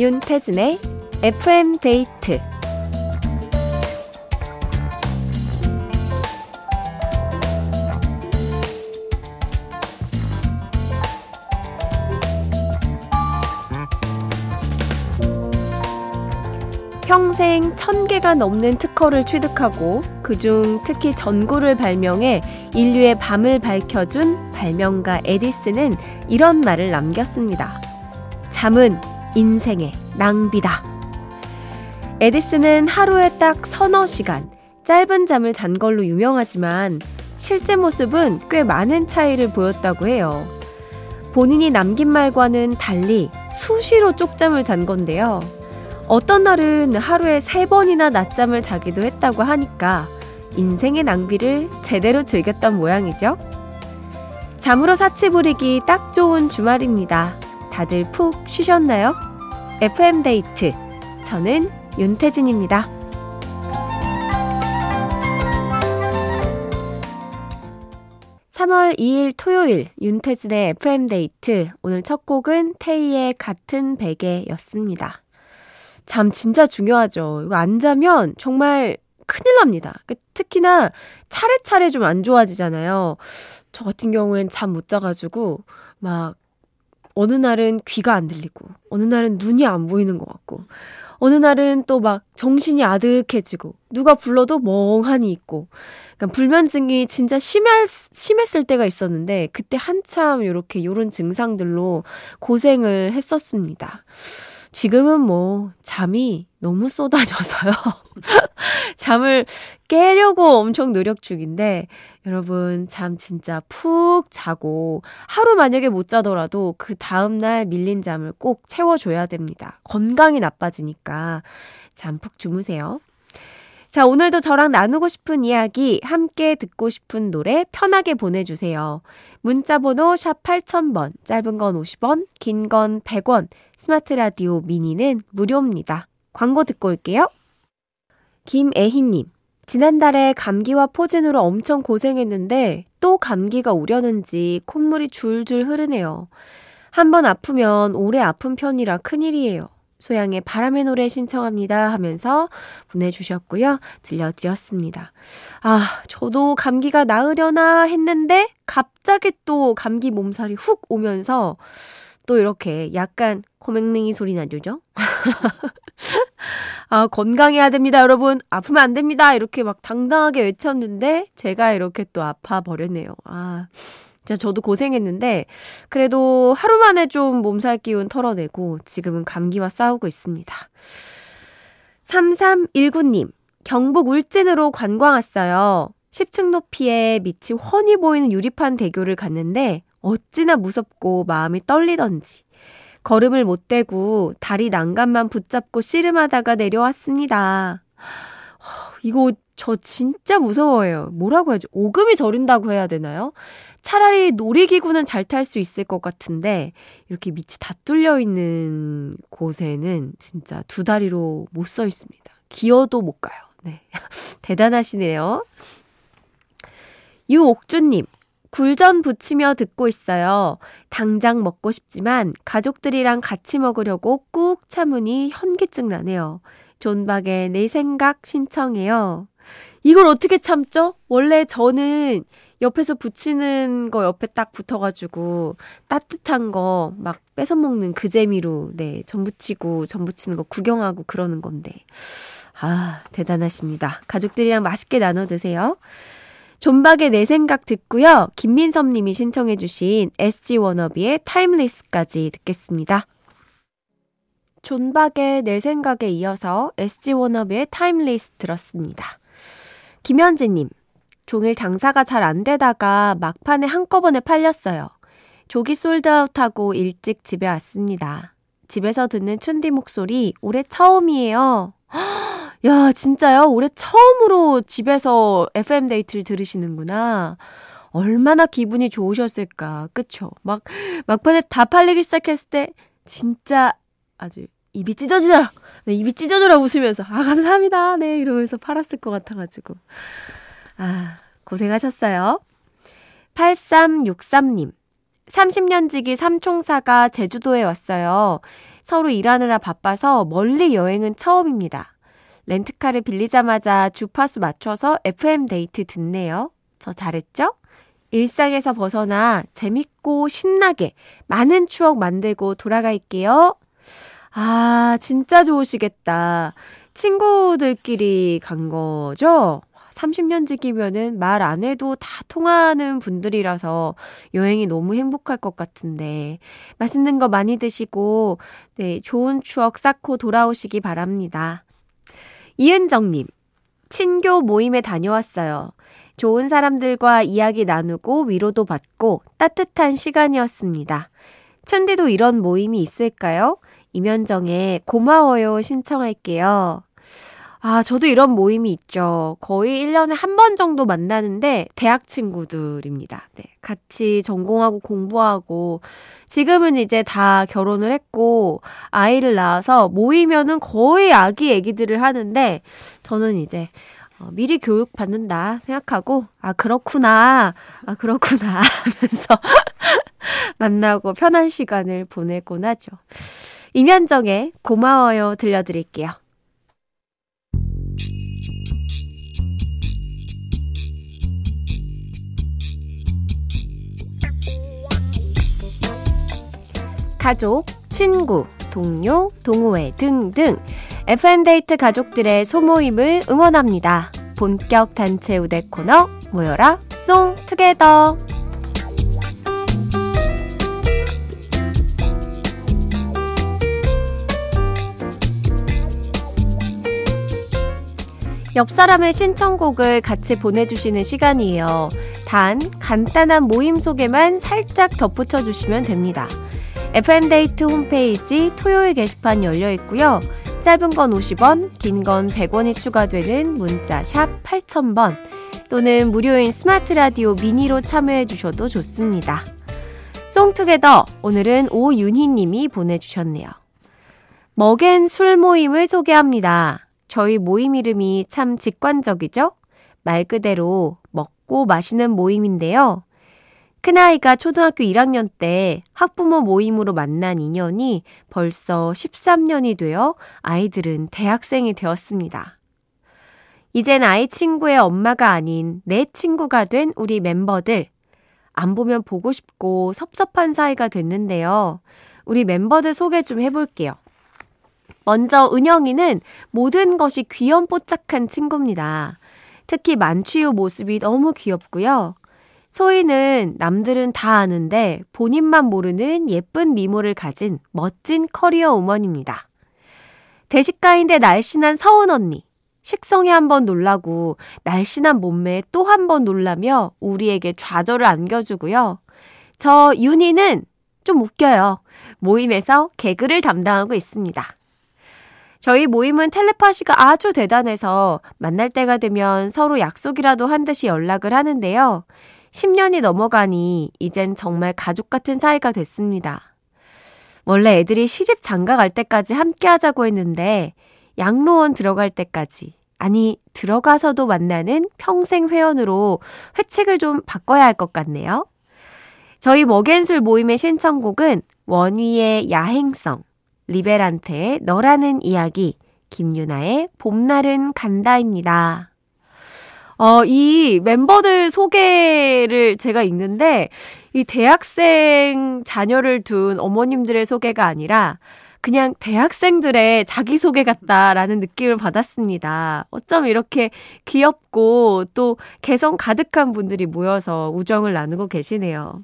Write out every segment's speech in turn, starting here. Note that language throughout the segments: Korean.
윤태진의 FM 데이트 평생 천 개가 넘는 특허를 취득하고 그중 특히 전구를 발명해 인류의 밤을 밝혀준 발명가 에디슨은 이런 말을 남겼습니다. 잠은 인생의 낭비다. 에디슨은 하루에 딱 서너 시간 짧은 잠을 잔 걸로 유명하지만 실제 모습은 꽤 많은 차이를 보였다고 해요. 본인이 남긴 말과는 달리 수시로 쪽잠을 잔 건데요. 어떤 날은 하루에 세 번이나 낮잠을 자기도 했다고 하니까 인생의 낭비를 제대로 즐겼던 모양이죠. 잠으로 사치 부리기 딱 좋은 주말입니다. 다들 푹 쉬셨나요? FM데이트. 저는 윤태진입니다. 3월 2일 토요일 윤태진의 FM데이트. 오늘 첫 곡은 테이의 같은 베개였습니다. 잠 진짜 중요하죠. 이거 안 자면 정말 큰일 납니다. 그 특히나 차례차례 좀 안 좋아지잖아요. 저 같은 경우엔 잠 못 자가지고 막 어느 날은 귀가 안 들리고 어느 날은 눈이 안 보이는 것 같고 어느 날은 또 막 정신이 아득해지고 누가 불러도 멍하니 있고 그러니까 불면증이 진짜 심할, 심했을 때가 있었는데 그때 한참 이렇게 요런 증상들로 고생을 했었습니다. 지금은 뭐 잠이 너무 쏟아져서요. 잠을 깨려고 엄청 노력 중인데 여러분 잠 진짜 푹 자고 하루 만약에 못 자더라도 그 다음 날 밀린 잠을 꼭 채워 줘야 됩니다. 건강이 나빠지니까 잠 푹 주무세요. 자, 오늘도 저랑 나누고 싶은 이야기, 함께 듣고 싶은 노래 편하게 보내주세요. 문자번호 샵 8000번, 짧은 건 50원, 긴 건 100원, 스마트 라디오 미니는 무료입니다. 광고 듣고 올게요. 김애희님, 지난달에 감기와 포진으로 엄청 고생했는데 또 감기가 오려는지 콧물이 줄줄 흐르네요. 한번 아프면 오래 아픈 편이라 큰일이에요. 소양의 바람의 노래 신청합니다 하면서 보내주셨고요. 들려드렸습니다. 아, 저도 감기가 나으려나 했는데 갑자기 또 감기 몸살이 훅 오면서 또 이렇게 약간 코맹맹이 소리 나죠? 아, 건강해야 됩니다, 여러분. 아프면 안 됩니다. 이렇게 막 당당하게 외쳤는데 제가 이렇게 또 아파 버렸네요. 아. 진짜 저도 고생했는데 그래도 하루 만에 좀 몸살 기운 털어내고 지금은 감기와 싸우고 있습니다. 3319님, 경북 울진으로 관광 왔어요. 10층 높이에 밑이 훤히 보이는 유리판 대교를 갔는데 어찌나 무섭고 마음이 떨리던지 걸음을 못 대고 다리 난간만 붙잡고 씨름하다가 내려왔습니다. 이거 저 진짜 무서워요. 뭐라고 해야지? 오금이 저린다고 해야 되나요? 차라리 놀이기구는 잘 탈 수 있을 것 같은데 이렇게 밑이 다 뚫려 있는 곳에는 진짜 두 다리로 못 서 있습니다. 기어도 못 가요. 네. 대단하시네요. 유옥주님, 굴전 부치며 듣고 있어요. 당장 먹고 싶지만 가족들이랑 같이 먹으려고 꾹 참으니 현기증 나네요. 존박의 내 생각 신청해요. 이걸 어떻게 참죠? 원래 저는 옆에서 붙이는 거 옆에 딱 붙어가지고 따뜻한 거 막 뺏어 먹는 그 재미로 네, 전 부치고 전 부치는 거 구경하고 그러는 건데. 아, 대단하십니다. 가족들이랑 맛있게 나눠 드세요. 존박의 내 생각 듣고요. 김민섭 님이 신청해 주신 SG 워너비의 Timeless까지 듣겠습니다. 존박의 내 생각에 이어서 SG 워너비의 Timeless 들었습니다. 김현지님, 종일 장사가 잘 안 되다가 막판에 한꺼번에 팔렸어요. 조기 sold out하고 일찍 집에 왔습니다. 집에서 듣는 춘디 목소리 올해 처음이에요. 야, 진짜요? 올해 처음으로 집에서 FM데이트를 들으시는구나. 얼마나 기분이 좋으셨을까. 그쵸? 막, 막판에 다 팔리기 시작했을 때, 진짜 아주 입이 찢어지더라. 네, 입이 찢어져라 웃으면서, 아, 감사합니다. 네, 이러면서 팔았을 것 같아가지고. 아, 고생하셨어요. 8363님. 30년 지기 삼총사가 제주도에 왔어요. 서로 일하느라 바빠서 멀리 여행은 처음입니다. 렌트카를 빌리자마자 주파수 맞춰서 FM 데이트 듣네요. 저 잘했죠? 일상에서 벗어나 재밌고 신나게 많은 추억 만들고 돌아갈게요. 아, 진짜 좋으시겠다. 친구들끼리 간 거죠? 30년 지기면은 말 안 해도 다 통하는 분들이라서 여행이 너무 행복할 것 같은데 맛있는 거 많이 드시고 네, 좋은 추억 쌓고 돌아오시기 바랍니다. 이은정 님, 친교 모임에 다녀왔어요. 좋은 사람들과 이야기 나누고 위로도 받고 따뜻한 시간이었습니다. 천디도 이런 모임이 있을까요? 이면정의 고마워요 신청할게요. 아, 저도 이런 모임이 있죠. 거의 1년에 한 번 정도 만나는데 대학 친구들입니다. 네. 같이 전공하고 공부하고 지금은 이제 다 결혼을 했고 아이를 낳아서 모이면은 거의 아기 애기들을 하는데 저는 이제 어, 미리 교육 받는다 생각하고 아 그렇구나 아 그렇구나 하면서 만나고 편한 시간을 보내곤 하죠. 임현정의 고마워요 들려드릴게요. 가족, 친구, 동료, 동호회 등등 FM데이트 가족들의 소모임을 응원합니다. 본격 단체 우대 코너 모여라 송 투게더 옆 사람의 신청곡을 같이 보내주시는 시간이에요. 단 간단한 모임 소개만 살짝 덧붙여 주시면 됩니다. FM데이트 홈페이지 토요일 게시판 열려 있고요. 짧은 건 50원, 긴 건 100원이 추가되는 문자 샵 8000번 또는 무료인 스마트 라디오 미니로 참여해 주셔도 좋습니다. Song Together 오늘은 오윤희 님이 보내주셨네요. 먹 and 술 모임을 소개합니다. 저희 모임 이름이 참 직관적이죠? 말 그대로 먹고 마시는 모임인데요. 큰아이가 초등학교 1학년 때 학부모 모임으로 만난 인연이 벌써 13년이 되어 아이들은 대학생이 되었습니다. 이젠 아이 친구의 엄마가 아닌 내 친구가 된 우리 멤버들. 안 보면 보고 싶고 섭섭한 사이가 됐는데요. 우리 멤버들 소개 좀 해볼게요. 먼저 은영이는 모든 것이 귀염뽀짝한 친구입니다. 특히 만취후 모습이 너무 귀엽고요. 소희는 남들은 다 아는데 본인만 모르는 예쁜 미모를 가진 멋진 커리어 우먼입니다. 대식가인데 날씬한 서은 언니. 식성에 한번 놀라고 날씬한 몸매에 또 한 번 놀라며 우리에게 좌절을 안겨주고요. 저 윤희는 좀 웃겨요. 모임에서 개그를 담당하고 있습니다. 저희 모임은 텔레파시가 아주 대단해서 만날 때가 되면 서로 약속이라도 한 듯이 연락을 하는데요. 10년이 넘어가니 이젠 정말 가족 같은 사이가 됐습니다. 원래 애들이 시집 장가 갈 때까지 함께 하자고 했는데 양로원 들어갈 때까지 아니 들어가서도 만나는 평생 회원으로 회칙을 좀 바꿔야 할 것 같네요. 저희 먹앤술 모임의 신청곡은 원위의 야행성, 리베란테의 너라는 이야기, 김유나의 봄날은 간다입니다. 어, 이 멤버들 소개를 제가 읽는데, 이 대학생 자녀를 둔 어머님들의 소개가 아니라, 그냥 대학생들의 자기소개 같다라는 느낌을 받았습니다. 어쩜 이렇게 귀엽고 또 개성 가득한 분들이 모여서 우정을 나누고 계시네요.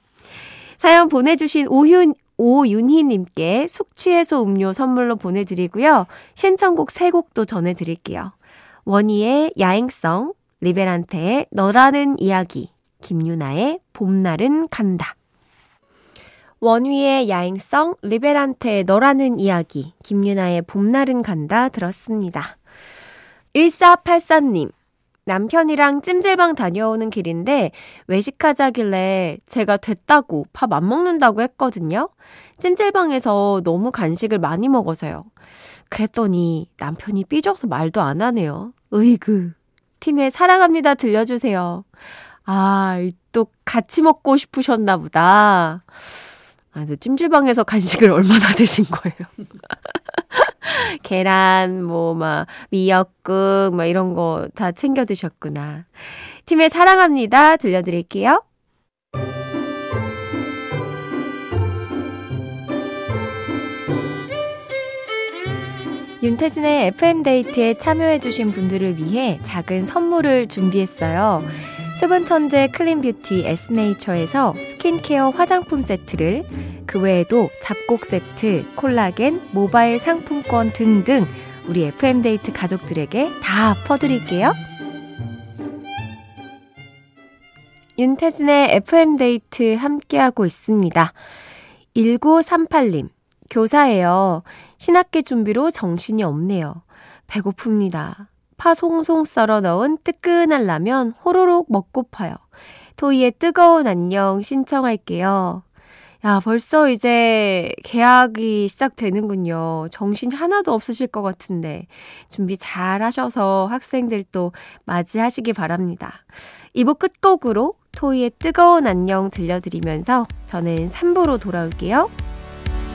사연 보내주신 오윤, 오윤희님께 숙취해소 음료 선물로 보내드리고요. 신청곡 세 곡도 전해드릴게요. 원희의 야행성, 리베란테의 너라는 이야기, 김유나의 봄날은 간다. 원위의 야행성, 리베란테의 너라는 이야기, 김유나의 봄날은 간다 들었습니다. 1484님, 남편이랑 찜질방 다녀오는 길인데 외식하자길래 제가 됐다고 밥 안 먹는다고 했거든요. 찜질방에서 너무 간식을 많이 먹어서요. 그랬더니 남편이 삐져서 말도 안 하네요. 으이그. 팀의 사랑합니다 들려주세요. 아, 또 같이 먹고 싶으셨나 보다. 아, 너 찜질방에서 간식을 얼마나 드신 거예요? 계란, 뭐, 막, 미역국, 막 이런 거 다 챙겨 드셨구나. 팀의 사랑합니다. 들려드릴게요. 윤태진의 FM데이트에 참여해주신 분들을 위해 작은 선물을 준비했어요. 수분 천재 클린뷰티 에스네이처에서 스킨케어 화장품 세트를 그 외에도 잡곡 세트, 콜라겐, 모바일 상품권 등등 우리 FM데이트 가족들에게 다 퍼드릴게요. 윤태진의 FM데이트 함께하고 있습니다. 1938님, 교사예요. 신학기 준비로 정신이 없네요. 배고픕니다. 파 송송 썰어 넣은 뜨끈한 라면 호로록 먹고파요. 토이의 뜨거운 안녕 신청할게요. 야, 벌써 이제 개학이 시작되는군요. 정신 하나도 없으실 것 같은데 준비 잘 하셔서 학생들 도 맞이하시기 바랍니다. 2부 끝곡으로 토이의 뜨거운 안녕 들려드리면서 저는 3부로 돌아올게요.